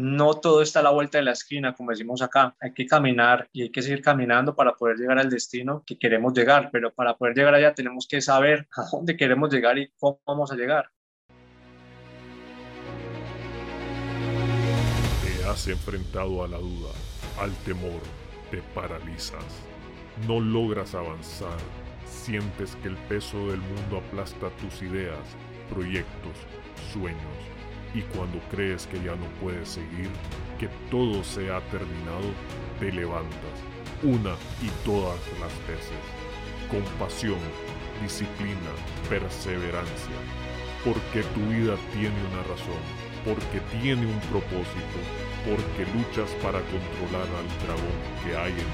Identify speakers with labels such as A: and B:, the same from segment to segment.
A: no todo está a la vuelta de la esquina, como decimos acá. Hay que caminar y hay que seguir caminando para poder llegar al destino que queremos llegar, pero para poder llegar allá tenemos que saber a dónde queremos llegar y cómo vamos a llegar.
B: Te has enfrentado a la duda, al temor, te paralizas. No logras avanzar, sientes que el peso del mundo aplasta tus ideas, proyectos, sueños y cuando crees que ya no puedes seguir, que todo se ha terminado, te levantas una y todas las veces. Con pasión, disciplina, perseverancia. Porque tu vida tiene una razón, porque tiene un propósito, porque luchas para controlar al dragón que hay en ti.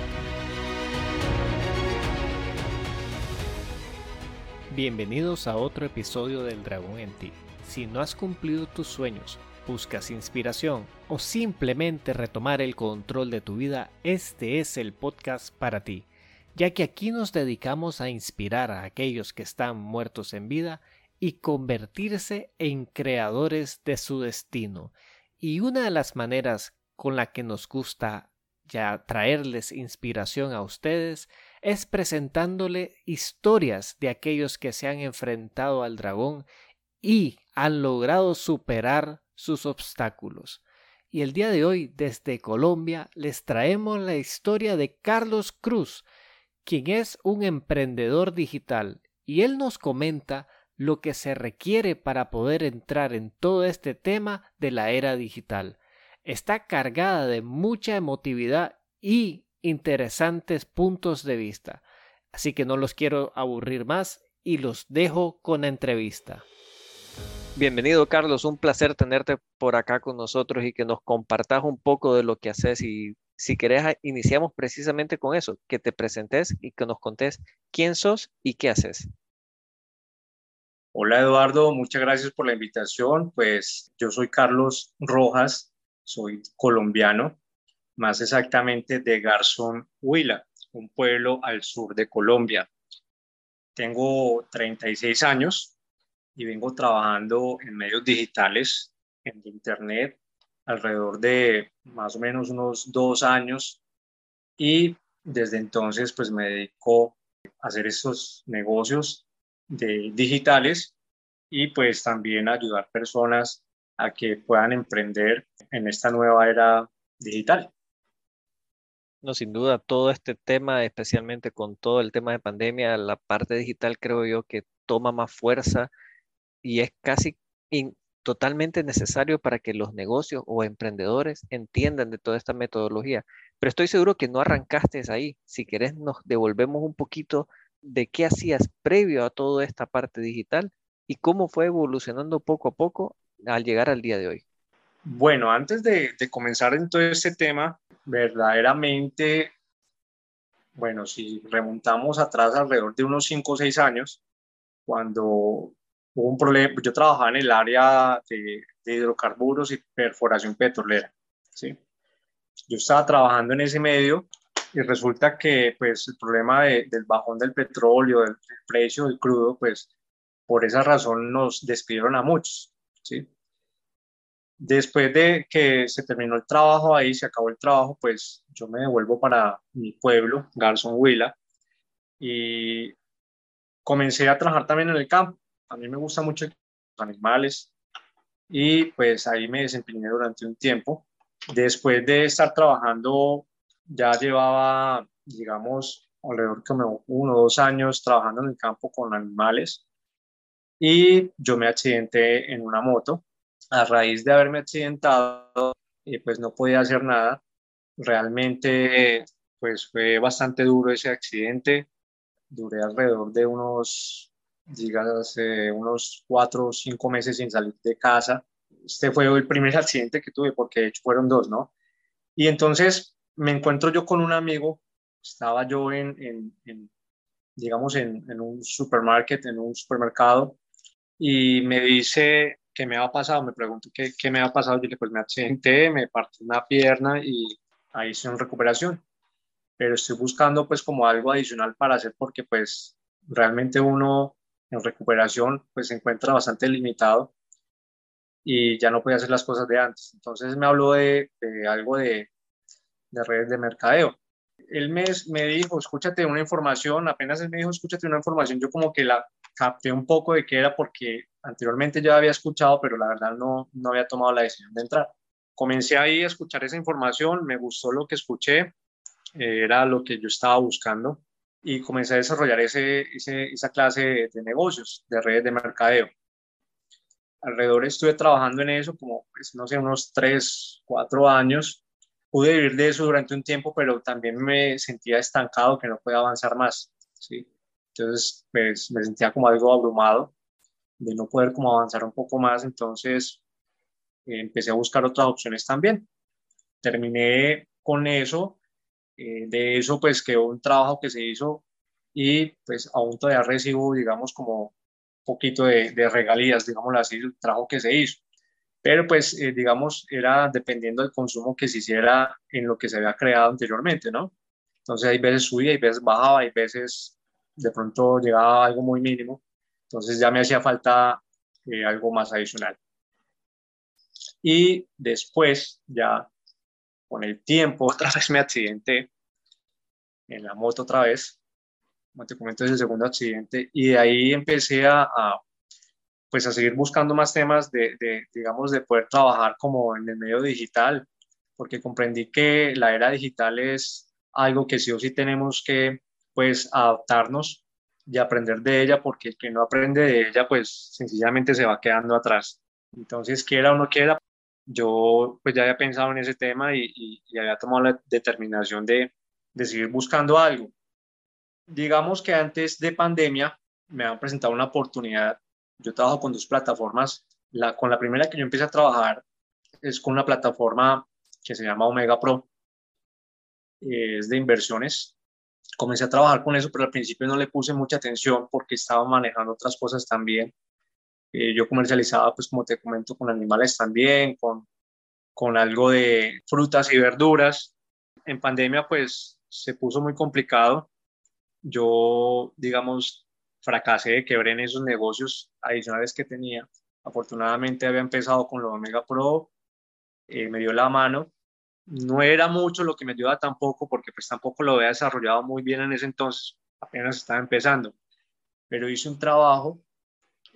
C: Bienvenidos a otro episodio del Dragón en ti si no has cumplido tus sueños, buscas inspiración o simplemente retomar el control de tu vida, este es el podcast para ti, ya que aquí nos dedicamos a inspirar a aquellos que están muertos en vida y convertirse en creadores de su destino. Y una de las maneras con la que nos gusta ya traerles inspiración a ustedes es presentándole historias de aquellos que se han enfrentado al dragón y han logrado superar sus obstáculos. Y el día de hoy, desde Colombia, les traemos la historia de Carlos Cruz, quien es un emprendedor digital, y él nos comenta lo que se requiere para poder entrar en todo este tema de la era digital. Está cargada de mucha emotividad y interesantes puntos de vista. Así que no los quiero aburrir más y los dejo con la entrevista. Bienvenido, Carlos. Un placer tenerte por acá con nosotros y que nos compartas un poco de lo que haces. Y si querés, iniciamos precisamente con eso, que te presentes y que nos contés quién sos y qué haces.
A: Hola, Eduardo. Muchas gracias por la invitación. Pues yo soy Carlos Rojas, soy colombiano, más exactamente de Garzón, Huila, un pueblo al sur de Colombia. Tengo 36 años, y vengo trabajando en medios digitales, en Internet, alrededor de más o menos unos dos años y desde entonces pues me dedico a hacer estos negocios de digitales y pues también ayudar personas a que puedan emprender en esta nueva era digital.
C: No, sin duda, todo este tema, especialmente con todo el tema de pandemia, la parte digital creo yo que toma más fuerza y es casi totalmente necesario para que los negocios o emprendedores entiendan de toda esta metodología. Pero estoy seguro que no arrancaste ahí. Si querés, nos devolvemos un poquito de qué hacías previo a toda esta parte digital y cómo fue evolucionando poco a poco al llegar al día de hoy.
A: Bueno, antes de, de comenzar en todo este tema, verdaderamente, bueno, si remontamos atrás alrededor de unos 5 o 6 años, cuando hubo un problema, yo trabajaba en el área de, hidrocarburos y perforación petrolera, ¿sí? Yo estaba trabajando en ese medio y resulta que pues el problema del bajón del petróleo, del, precio del crudo, pues por esa razón nos despidieron a muchos, ¿sí? Después de que se terminó el trabajo ahí, se acabó el trabajo, pues yo me devuelvo para mi pueblo, Garzón Huila, y comencé a trabajar también en el campo a mí me gusta mucho los animales y pues ahí me desempeñé durante un tiempo. Después de estar trabajando, ya llevaba, digamos, alrededor de uno o dos años trabajando en el campo con animales y yo me accidenté en una moto. A raíz de haberme accidentado, eh, pues no podía hacer nada. Realmente, pues fue bastante duro ese accidente. Duré alrededor de unos hace unos cuatro o cinco meses sin salir de casa. Este fue el primer accidente que tuve, porque de hecho fueron dos, ¿no? Y entonces me encuentro yo con un amigo, estaba yo en, en, digamos, en, en, un supermarket, en un supermercado, y me dice qué me ha pasado, me pregunto qué, qué me ha pasado, yo le pues me accidenté, me partí una pierna y ahí estoy en recuperación, pero estoy buscando pues como algo adicional para hacer porque pues realmente uno en recuperación, pues se encuentra bastante limitado. y ya no podía hacer las cosas de antes. Entonces me habló de, algo de, de, redes de mercadeo. Él me, me dijo, escúchate una información, apenas él me dijo, escúchate una información, yo como que la capté un poco de qué era porque anteriormente ya había escuchado, pero la verdad no, no había tomado la decisión de entrar. Comencé ahí a escuchar esa información, me gustó lo que escuché, eh, era lo que yo estaba buscando y comencé a desarrollar ese, ese, esa clase de negocios, de redes de mercadeo alrededor estuve trabajando en eso como, pues, no sé, unos tres, cuatro años. Pude vivir de eso durante un tiempo, pero también me sentía estancado, que no podía avanzar más, ¿sí? Entonces, pues me sentía como algo abrumado de no poder como avanzar un poco más, entonces eh, empecé a buscar otras opciones también. Terminé con eso, eh, de eso pues quedó un trabajo que se hizo y pues aún todavía recibo, digamos, como poquito de, regalías, digámoslo así, el trabajo que se hizo. Pero pues, eh, digamos, era dependiendo del consumo que se hiciera en lo que se había creado anteriormente, ¿no? Entonces, hay veces subía, hay veces bajaba, hay veces de pronto llegaba algo muy mínimo. Entonces, ya me hacía falta eh, algo más adicional. Y después, ya con el tiempo, otra vez me accidenté en la moto otra vez como te comento, es el segundo accidente, y de ahí empecé a, pues a seguir buscando más temas de, de, digamos, de poder trabajar como en el medio digital, porque comprendí que la era digital es algo que sí o sí tenemos que, pues, adaptarnos y aprender de ella, porque el que no aprende de ella, pues, sencillamente se va quedando atrás. Entonces, quiera o no quiera, yo pues ya había pensado en ese tema y, y, y había tomado la determinación de, de seguir buscando algo digamos que antes de pandemia me han presentado una oportunidad. Yo trabajo con dos plataformas. La, con la primera que yo empecé a trabajar es con una plataforma que se llama Omega Pro. Es de inversiones. Comencé a trabajar con eso, pero al principio no le puse mucha atención porque estaba manejando otras cosas también. Eh, yo comercializaba, pues como te comento, con animales también, con, con algo de frutas y verduras. En pandemia, pues se puso muy complicado yo, digamos, fracasé, quebré en esos negocios adicionales que tenía. Afortunadamente había empezado con lo Omega Pro, eh, me dio la mano. No era mucho lo que me ayuda tampoco, porque pues tampoco lo había desarrollado muy bien en ese entonces, apenas estaba empezando. Pero hice un trabajo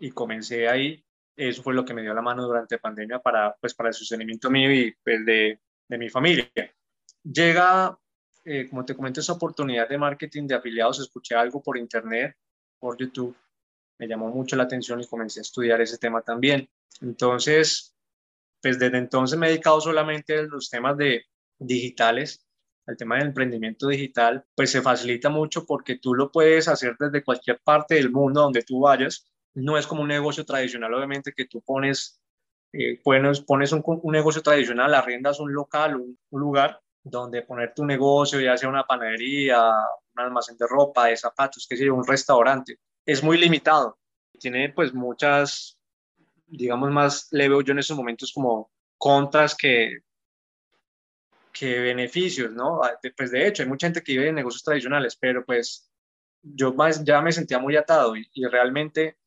A: y comencé ahí. Eso fue lo que me dio la mano durante la pandemia para, pues, para el sostenimiento mío y pues, de, de mi familia. Llega eh, como te comento, esa oportunidad de marketing de afiliados, escuché algo por internet, por YouTube, me llamó mucho la atención y comencé a estudiar ese tema también. Entonces, pues desde entonces me he dedicado solamente a los temas de digitales, al tema del emprendimiento digital, pues se facilita mucho porque tú lo puedes hacer desde cualquier parte del mundo donde tú vayas. No es como un negocio tradicional, obviamente, que tú pones, eh, pones, un, negocio tradicional, arriendas un local, un, lugar, donde poner tu negocio, ya sea una panadería, un almacén de ropa, de zapatos, que sea un restaurante, es muy limitado. Tiene pues muchas, digamos más, le veo yo en esos momentos como contras que, que beneficios, ¿no? Ah, pues de hecho, hay mucha gente que vive en negocios tradicionales, pero pues yo más, ya me sentía muy atado y realmente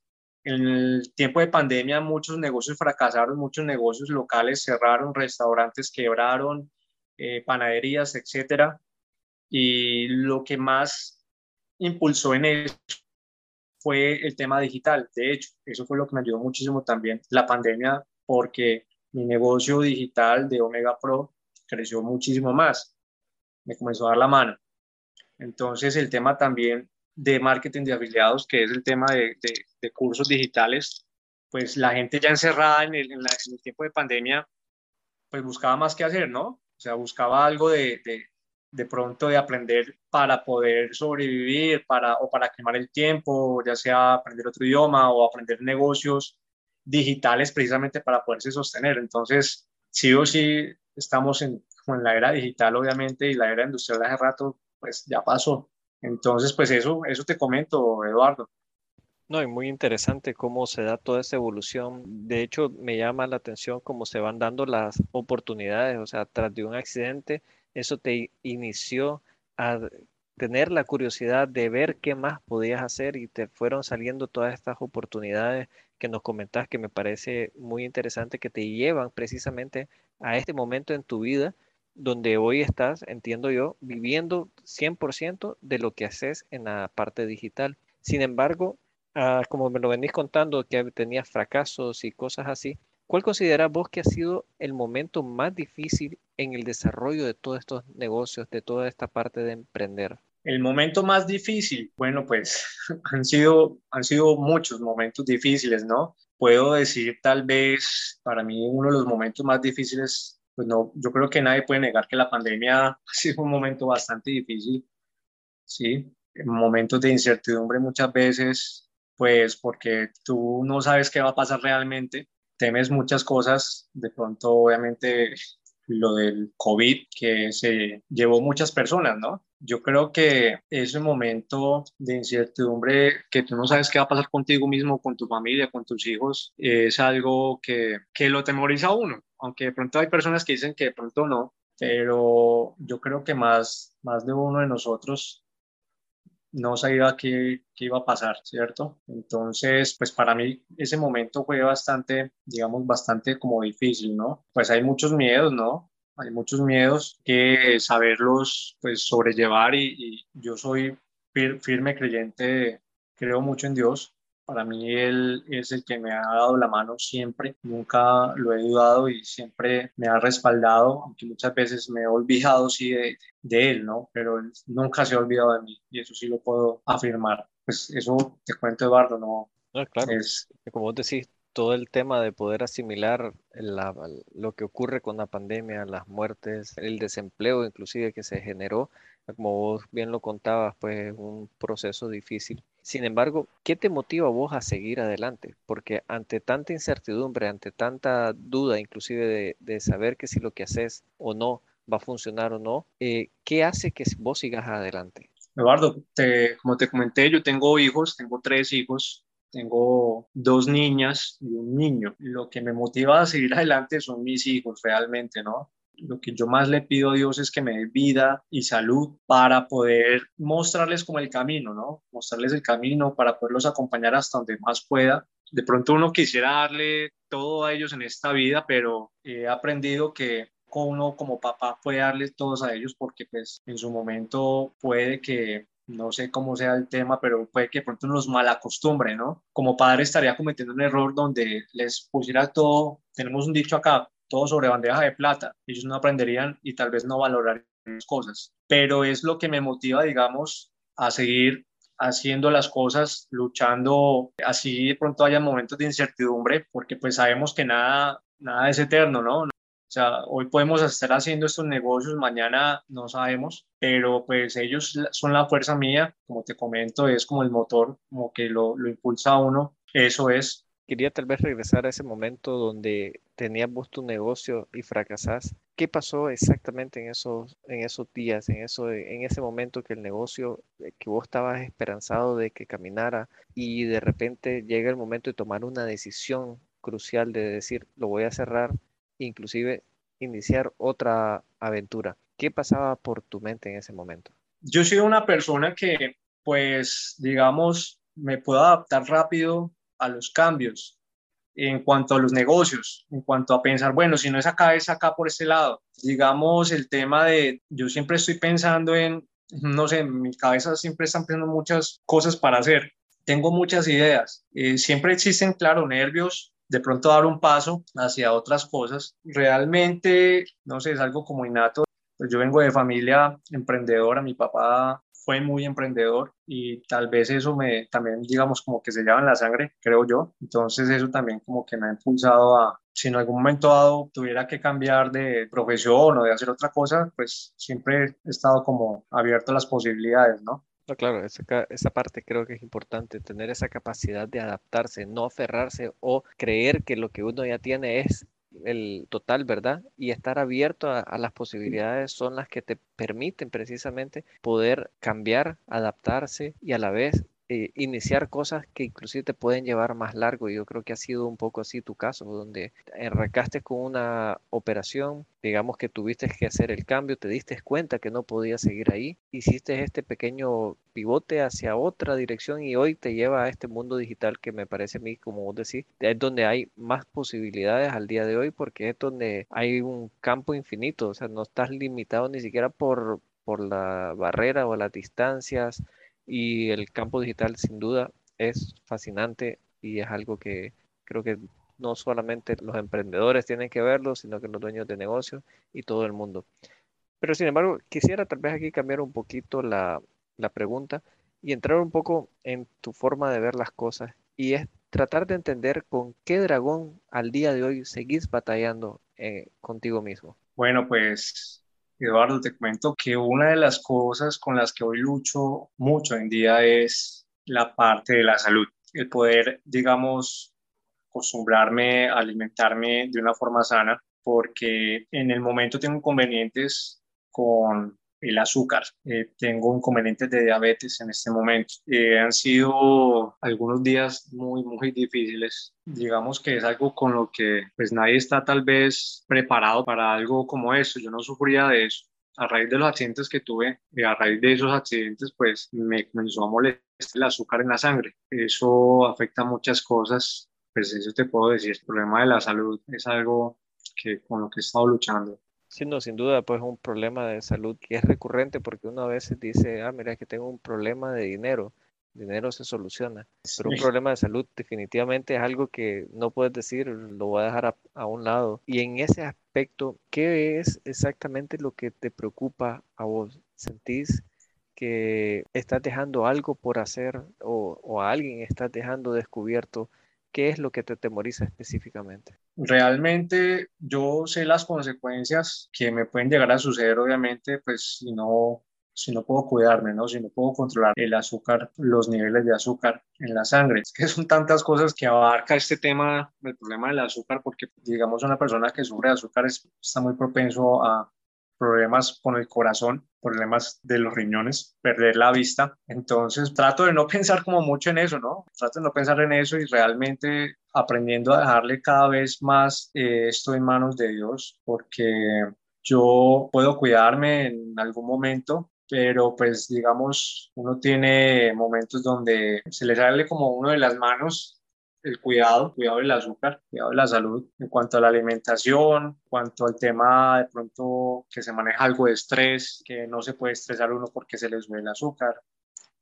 A: en el tiempo de pandemia muchos negocios fracasaron, muchos negocios locales cerraron, restaurantes quebraron, eh, panaderías, etcétera. Y lo que más impulsó en eso fue el tema digital. De hecho, eso fue lo que me ayudó muchísimo también la pandemia, porque mi negocio digital de Omega Pro creció muchísimo más. Me comenzó a dar la mano. Entonces, el tema también de marketing de afiliados, que es el tema de, de, cursos digitales, pues la gente ya encerrada en el, en, el tiempo de pandemia, pues buscaba más que hacer, ¿no? O sea, buscaba algo de, de, de pronto de aprender para poder sobrevivir para, o para quemar el tiempo, ya sea aprender otro idioma o aprender negocios digitales precisamente para poderse sostener. Entonces, sí o sí estamos en, en la era digital, obviamente, y la era industrial hace rato, pues ya pasó. Entonces, pues eso, eso te comento, Eduardo.
C: No, y muy interesante cómo se da toda esa evolución. De hecho, me llama la atención cómo se van dando las oportunidades. O sea, tras de un accidente, eso te inició a tener la curiosidad de ver qué más podías hacer y te fueron saliendo todas estas oportunidades que nos comentas que me parece muy interesante que te llevan precisamente a este momento en tu vida donde hoy estás, entiendo yo, viviendo 100% de lo que haces en la parte digital. Sin embargo, ah, como me lo venís contando, que tenías fracasos y cosas así, ¿cuál consideras vos que ha sido el momento más difícil en el desarrollo de todos estos negocios, de toda esta parte de emprender?
A: El momento más difícil, bueno, pues han sido, han sido muchos momentos difíciles, ¿no? Puedo decir tal vez para mí uno de los momentos más difíciles, pues no, yo creo que nadie puede negar que la pandemia ha sido un momento bastante difícil, ¿sí? Momentos de incertidumbre muchas veces, pues porque tú no sabes qué va a pasar realmente, temes muchas cosas, de pronto obviamente lo del COVID que se llevó muchas personas, ¿no? Yo creo que ese momento de incertidumbre que tú no sabes qué va a pasar contigo mismo, con tu familia, con tus hijos, es algo que, que lo temoriza a uno, aunque de pronto hay personas que dicen que de pronto no, pero yo creo que más, más de uno de nosotros no sabía qué, qué, iba a pasar, ¿cierto? Entonces, pues para mí ese momento fue bastante, digamos, bastante como difícil, ¿no? Pues hay muchos miedos, ¿no? Hay muchos miedos que saberlos, pues, sobrellevar y, y yo soy firme creyente, creo mucho en Dios para mí él es el que me ha dado la mano siempre, nunca lo he dudado y siempre me ha respaldado, aunque muchas veces me he olvidado sí de, de él, ¿no? Pero él nunca se ha olvidado de mí y eso sí lo puedo afirmar. Pues eso te cuento, Eduardo, ¿no?
C: Ah, claro, es... como vos decís, todo el tema de poder asimilar lo que ocurre con la pandemia, las muertes, el desempleo inclusive que se generó, como vos bien lo contabas, pues un proceso difícil. Sin embargo, ¿qué te motiva vos a seguir adelante? Porque ante tanta incertidumbre, ante tanta duda, inclusive de, saber que si lo que haces o no va a funcionar o no, eh, ¿qué hace que vos sigas adelante?
A: Eduardo, como te comenté, yo tengo hijos, tengo tres hijos, tengo dos niñas y un niño. Lo que me motiva a seguir adelante son mis hijos realmente, ¿no? Lo que yo más le pido a Dios es que me dé vida y salud para poder mostrarles como el camino, ¿no? Mostrarles el camino para poderlos acompañar hasta donde más pueda. De pronto uno quisiera darle todo a ellos en esta vida, pero he aprendido que uno como papá puede darles todos a ellos porque pues en su momento puede que no sé cómo sea el tema, pero puede que de pronto los malacostumbre, ¿no? Como padre estaría cometiendo un error donde les pusiera todo, tenemos un dicho acá, todo sobre bandeja de plata. Ellos no aprenderían y tal vez no valorarían las cosas. Pero es lo que me motiva, digamos, a seguir haciendo las cosas, luchando, así de pronto haya momentos de incertidumbre, porque pues sabemos que nada, nada es eterno, ¿no? Sea, hoy podemos estar haciendo estos negocios, mañana no sabemos, pero pues ellos son la fuerza mía, como te comento, es como el motor, como que lo, lo impulsa a uno, eso es.
C: Quería tal vez regresar a ese momento donde tenías vos tu negocio y fracasás. ¿Qué pasó exactamente en esos, en esos días, en, eso, en ese momento que el negocio eh, que vos estabas esperanzado de que caminara y de repente llega el momento de tomar una decisión crucial de decir, lo voy a cerrar, inclusive iniciar otra aventura? ¿Qué pasaba por tu mente en ese momento?
A: Yo soy una persona que, pues, digamos, me puedo adaptar rápido a los cambios en cuanto a los negocios, en cuanto a pensar, bueno, si no es acá, es acá por este lado. Digamos, el tema de, yo siempre estoy pensando en, no sé, en mi cabeza siempre están pensando muchas cosas para hacer. Tengo muchas ideas. Eh, siempre existen, claro, nervios, de pronto dar un paso hacia otras cosas. Realmente, no sé, es algo como innato. Pues yo vengo de familia emprendedora, mi papá fue muy emprendedor y tal vez eso me también digamos como que se lleva en la sangre, creo yo. Entonces eso también como que me ha impulsado a, si en algún momento dado tuviera que cambiar de profesión o de hacer otra cosa, pues siempre he estado como abierto a las posibilidades, ¿no?
C: Claro, esa, esa parte creo que es importante, tener esa capacidad de adaptarse, no aferrarse o creer que lo que uno ya tiene es el total, ¿verdad? Y estar abierto a, las posibilidades son las que te permiten precisamente poder cambiar, adaptarse y a la vez eh, iniciar cosas que inclusive te pueden llevar más largo. Yo creo que ha sido un poco así tu caso, donde arrancaste con una operación, digamos que tuviste que hacer el cambio, te diste cuenta que no podías seguir ahí, hiciste este pequeño pivote hacia otra dirección y hoy te lleva a este mundo digital que me parece a mí, como vos decís, es donde hay más posibilidades al día de hoy porque es donde hay un campo infinito, o sea, no estás limitado ni siquiera por, por la barrera o las distancias y el campo digital sin duda es fascinante y es algo que creo que no solamente los emprendedores tienen que verlo, sino que los dueños de negocios y todo el mundo. Pero sin embargo, quisiera tal vez aquí cambiar un poquito la, pregunta y entrar un poco en tu forma de ver las cosas y es tratar de entender con qué dragón al día de hoy seguís batallando eh, contigo mismo.
A: Bueno, pues Eduardo, te cuento que una de las cosas con las que hoy lucho mucho en día es la parte de la salud, el poder, digamos, acostumbrarme a alimentarme de una forma sana, porque en el momento tengo inconvenientes con el azúcar. Eh, tengo inconvenientes de diabetes en este momento. Eh, han sido algunos días muy, muy difíciles. Digamos que es algo con lo que pues nadie está tal vez preparado para algo como eso. Yo no sufría de eso. A raíz de los accidentes que tuve, y a raíz de esos accidentes, pues me comenzó a molestar el azúcar en la sangre. Eso afecta muchas cosas. Pues eso te puedo decir. El problema de la salud es algo que con lo que he estado luchando.
C: Sí, no, sin duda, pues un problema de salud que es recurrente porque uno a veces dice, ah, mira, que tengo un problema de dinero, dinero se soluciona, pero un problema de salud definitivamente es algo que no puedes decir, lo voy a dejar a, a, un lado. Y en ese aspecto, ¿qué es exactamente lo que te preocupa a vos? ¿Sentís que estás dejando algo por hacer o, o a alguien estás dejando descubierto? ¿Qué es lo que te temoriza específicamente?
A: Realmente yo sé las consecuencias que me pueden llegar a suceder, obviamente, pues si no, si no puedo cuidarme, ¿no? Si no puedo controlar el azúcar, los niveles de azúcar en la sangre. Es que son tantas cosas que abarca este tema, el problema del azúcar, porque digamos una persona que sufre de azúcar está muy propenso a problemas con el corazón, problemas de los riñones, perder la vista. Entonces trato de no pensar como mucho en eso, ¿no? Trato de no pensar en eso y realmente aprendiendo a dejarle cada vez más eh, esto en manos de Dios, porque yo puedo cuidarme en algún momento, pero pues digamos, uno tiene momentos donde se le sale como uno de las manos el cuidado, cuidado del azúcar, cuidado de la salud, en cuanto a la alimentación, en cuanto al tema de pronto que se maneja algo de estrés, que no se puede estresar uno porque se le sube el azúcar,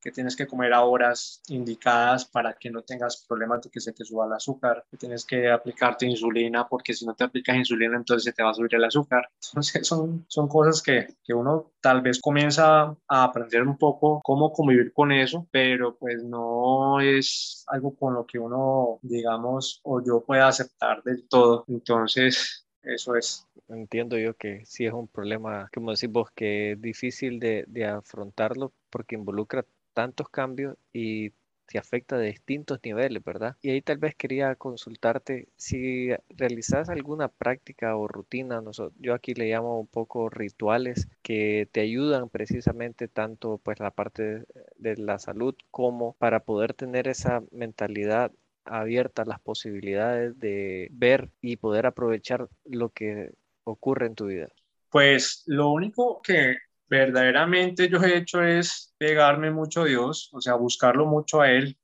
A: que tienes que comer a horas indicadas para que no tengas problemas de que se te suba el azúcar, que tienes que aplicarte insulina porque si no te aplicas insulina entonces se te va a subir el azúcar. Entonces son, son cosas que, que uno tal vez comienza a aprender un poco cómo convivir con eso, pero pues no es algo con lo que uno, digamos, o yo pueda aceptar del todo. Entonces, eso es.
C: Entiendo yo que sí es un problema, como decís vos, que es difícil de, de afrontarlo porque involucra tantos cambios y te afecta de distintos niveles, ¿verdad? Y ahí tal vez quería consultarte si realizas alguna práctica o rutina, yo aquí le llamo un poco rituales que te ayudan precisamente tanto pues la parte de la salud como para poder tener esa mentalidad abierta a las posibilidades de ver y poder aprovechar lo que ocurre en tu vida.
A: Pues lo único que verdaderamente yo he hecho es pegarme mucho a Dios, o sea, buscarlo mucho a Él,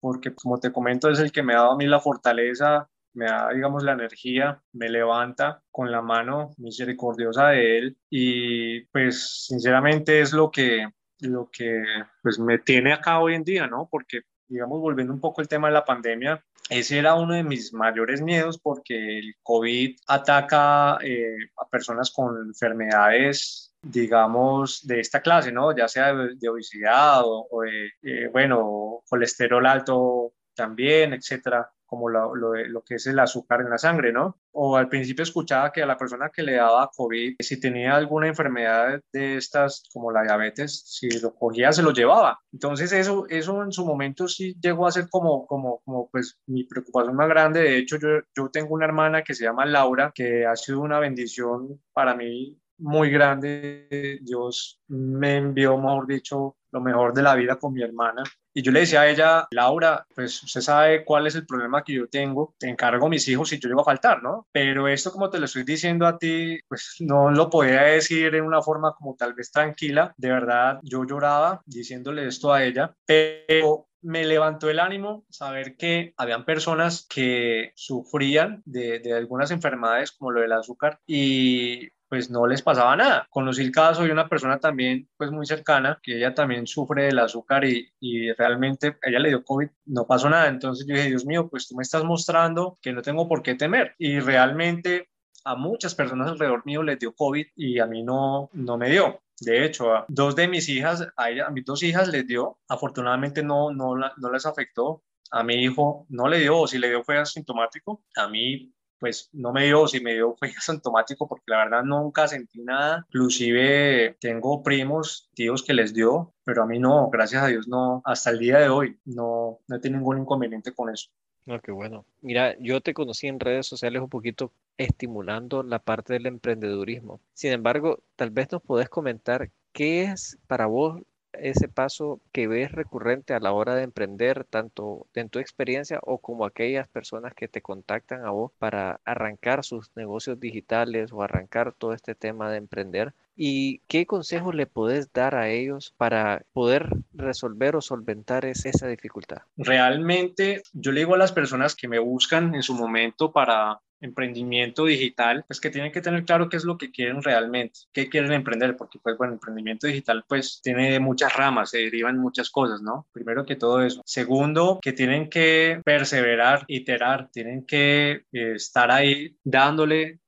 A: porque como te comento, es el que me ha dado a mí la fortaleza, me da, digamos, la energía, me levanta con la mano misericordiosa de Él y pues sinceramente es lo que, lo que pues me tiene acá hoy en día, ¿no? Porque digamos, volviendo un poco al tema de la pandemia, ese era uno de mis mayores miedos porque el COVID ataca eh, a personas con enfermedades, digamos, de esta clase, ¿no? Ya sea de, obesidad o, de, eh, bueno, colesterol alto también, etcétera como lo, lo, que es el azúcar en la sangre, ¿no? O al principio escuchaba que a la persona que le daba COVID, si tenía alguna enfermedad de estas, como la diabetes, si lo cogía, se lo llevaba. Entonces eso, eso en su momento sí llegó a ser como, como, como pues mi preocupación más grande. De hecho, yo, yo tengo una hermana que se llama Laura, que ha sido una bendición para mí muy grande. Dios me envió, mejor dicho, lo mejor de la vida con mi hermana. Y yo le decía a ella, Laura, pues usted sabe cuál es el problema que yo tengo, te encargo mis hijos si yo llego a faltar, ¿no? Pero esto como te lo estoy diciendo a ti, pues no lo podía decir en una forma como tal vez tranquila. De verdad, yo lloraba diciéndole esto a ella, pero me levantó el ánimo saber que habían personas que sufrían de, de, algunas enfermedades como lo del azúcar y pues no les pasaba nada. Conocí el caso de una persona también pues muy cercana que ella también sufre del azúcar y, y realmente ella le dio COVID, no pasó nada. Entonces yo dije, Dios mío, pues tú me estás mostrando que no tengo por qué temer. Y realmente a muchas personas alrededor mío les dio COVID y a mí no, no me dio. De hecho, a dos de mis hijas, a, ella, mis dos hijas les dio, afortunadamente no, no, no les afectó. A mi hijo no le dio, o si le dio fue asintomático. A mí pues no me dio, si me dio fue asintomático porque la verdad nunca sentí nada. Inclusive tengo primos, tíos que les dio, pero a mí no, gracias a Dios no, hasta el día de hoy no, no he ningún inconveniente con eso.
C: No, qué bueno. Mira, yo te conocí en redes sociales un poquito estimulando la parte del emprendedurismo. Sin embargo, tal vez nos podés comentar qué es para vos ese paso que ves recurrente a la hora de emprender, tanto en tu experiencia o como aquellas personas que te contactan a vos para arrancar sus negocios digitales o arrancar todo este tema de emprender? ¿Y qué consejos le puedes dar a ellos para poder resolver o solventar esa dificultad?
A: Realmente yo le digo a las personas que me buscan en su momento para emprendimiento digital, pues que tienen que tener claro qué es lo que quieren realmente, qué quieren emprender, porque pues bueno, emprendimiento digital pues tiene muchas ramas, se derivan muchas cosas, ¿no? Primero que todo eso. Segundo, que tienen que perseverar, iterar, tienen que eh, estar ahí dándole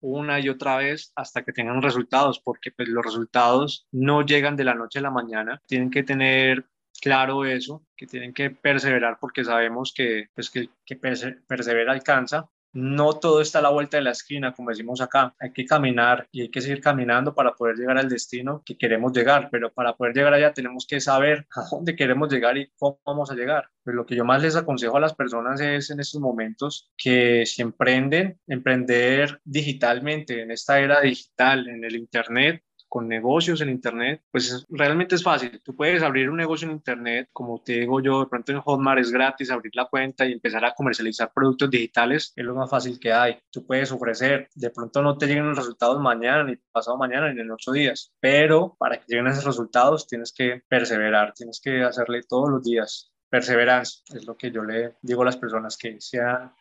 A: una y otra vez hasta que tengan resultados, porque pues los resultados no llegan de la noche a la mañana, tienen que tener claro eso, que tienen que perseverar porque sabemos que, pues, que, que persevera alcanza no todo está a la vuelta de la esquina, como decimos acá. Hay que caminar y hay que seguir caminando para poder llegar al destino que queremos llegar, pero para poder llegar allá tenemos que saber a dónde queremos llegar y cómo vamos a llegar. Pues lo que yo más les aconsejo a las personas es en estos momentos que si emprenden, emprender digitalmente, en esta era digital, en el Internet, con negocios en Internet, pues realmente es fácil. Tú puedes abrir un negocio en Internet, como te digo yo, de pronto en Hotmart es gratis abrir la cuenta y empezar a comercializar productos digitales, es lo más fácil que hay. Tú puedes ofrecer, de pronto no te lleguen los resultados mañana, ni pasado mañana, ni en ocho días, pero para que lleguen esos resultados tienes que perseverar, tienes que hacerle todos los días. Perseverancia es lo que yo le digo a las personas que sean,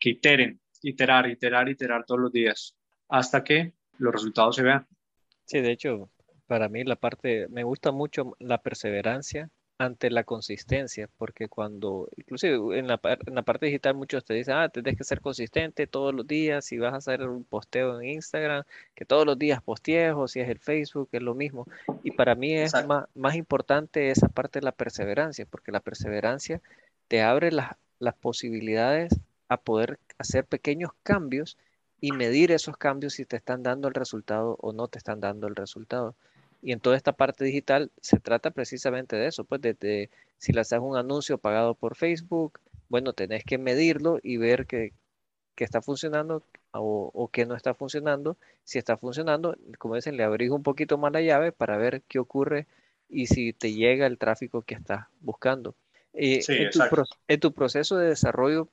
A: que iteren, iterar, iterar, iterar todos los días hasta que los resultados se vean.
C: Sí, de hecho, para mí la parte, me gusta mucho la perseverancia ante la consistencia, porque cuando, inclusive en la, en la parte digital muchos te dicen, ah, tienes que ser consistente todos los días, si vas a hacer un posteo en Instagram, que todos los días postees, o si es el Facebook, es lo mismo. Y para mí es más, más, importante esa parte de la perseverancia, porque la perseverancia te abre las, las posibilidades a poder hacer pequeños cambios y medir esos cambios si te están dando el resultado o no te están dando el resultado. Y en toda esta parte digital se trata precisamente de eso, pues de, si le haces un anuncio pagado por Facebook, bueno, tenés que medirlo y ver que, está funcionando o, o, que no está funcionando. Si está funcionando, como dicen, le abrís un poquito más la llave para ver qué ocurre y si te llega el tráfico que estás buscando. Eh, en, tu en tu proceso de desarrollo,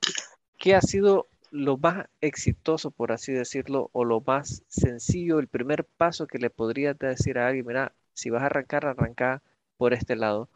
C: ¿qué ha sido lo más exitoso, por así decirlo, o lo más sencillo, el primer paso que le podrías decir a alguien, mira, si vas a arrancar, arranca por este lado?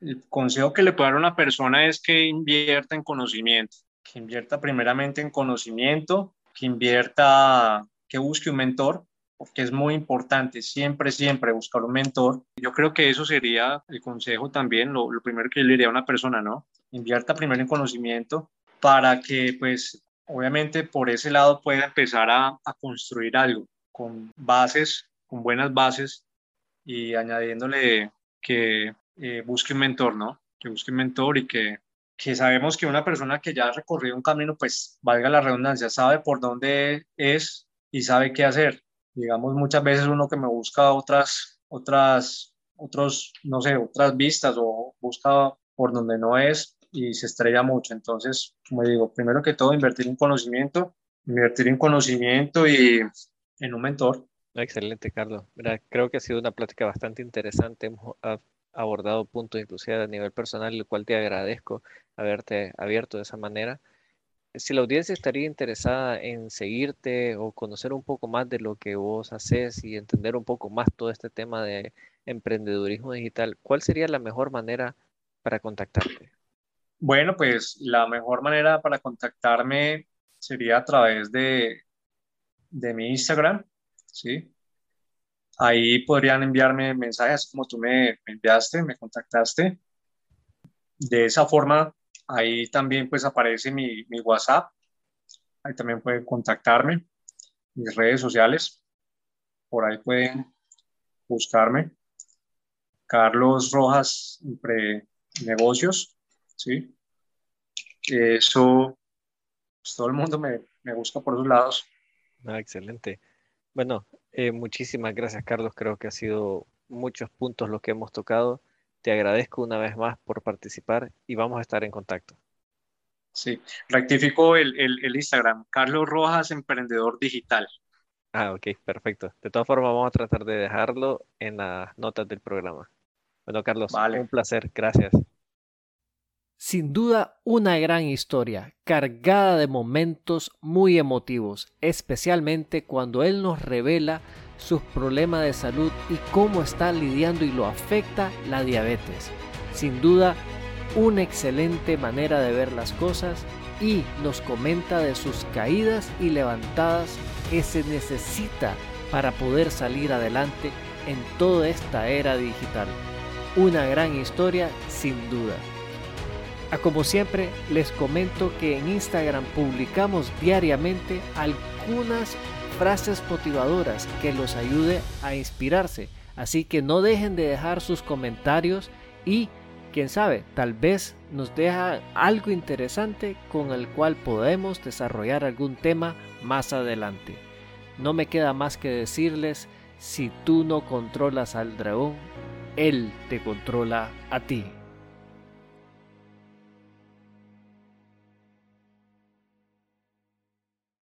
A: El consejo que le puedo dar a una persona es que invierta en conocimiento, que invierta primeramente en conocimiento, que invierta, que busque un mentor, porque es muy importante siempre, siempre buscar un mentor. Yo creo que eso sería el consejo también, lo, primero que le diría a una persona, ¿no? Invierta primero en conocimiento para que pues obviamente por ese lado puede empezar a, construir algo con bases, con buenas bases y añadiéndole que eh, busque un mentor, ¿no? Que busque un mentor y que, que sabemos que una persona que ya ha recorrido un camino, pues valga la redundancia, sabe por dónde es y sabe qué hacer. Digamos, muchas veces uno que me busca otras, otras, otros, no sé, otras vistas o busca por donde no es, y se estrella mucho. Entonces, como digo, primero que todo, invertir en conocimiento, invertir en conocimiento y en un mentor.
C: Excelente, Carlos. creo que ha sido una plática bastante interesante. Hemos
D: abordado puntos inclusive a nivel personal, el cual te agradezco haberte abierto de esa manera. Si la audiencia estaría interesada en seguirte o conocer un poco más de lo que vos haces y entender un poco más todo este tema de emprendedurismo digital, ¿cuál sería la mejor manera para contactarte?
A: Bueno, pues la mejor manera para contactarme sería a través de, de mi Instagram, ¿sí? Ahí podrían enviarme mensajes como tú me, enviaste, me contactaste. De esa forma, ahí también pues aparece mi, mi WhatsApp. Ahí también pueden contactarme. Mis redes sociales. Por ahí pueden buscarme. Carlos Rojas Pre Negocios. ¿Sí? Eso, pues, todo el mundo me, me busca por esos lados.
D: Ah, excelente. Bueno, eh, muchísimas gracias, Carlos. Creo que ha sido muchos puntos los que hemos tocado. Te agradezco una vez más por participar y vamos a estar en contacto.
A: Sí, rectifico el, el, Instagram, Carlos Rojas, Emprendedor Digital.
D: Ah, ok, perfecto. De todas formas, vamos a tratar de dejarlo en las notas del programa. Bueno, Carlos, un placer. Gracias. Sin duda, una gran historia, cargada de momentos muy emotivos, especialmente cuando él nos revela sus problemas de salud y cómo está lidiando y lo afecta la diabetes. Sin duda, una excelente manera de ver las cosas y nos comenta de sus caídas y levantadas que se necesita para poder salir adelante en toda esta era digital. Una gran historia sin duda. A como siempre, les comento que en Instagram publicamos diariamente algunas frases motivadoras que los ayude a inspirarse. Así que no dejen de dejar sus comentarios y, quién sabe, tal vez nos deja algo interesante con el cual podemos desarrollar algún tema más adelante. No me queda más que decirles, si tú no controlas al dragón, él te controla a ti.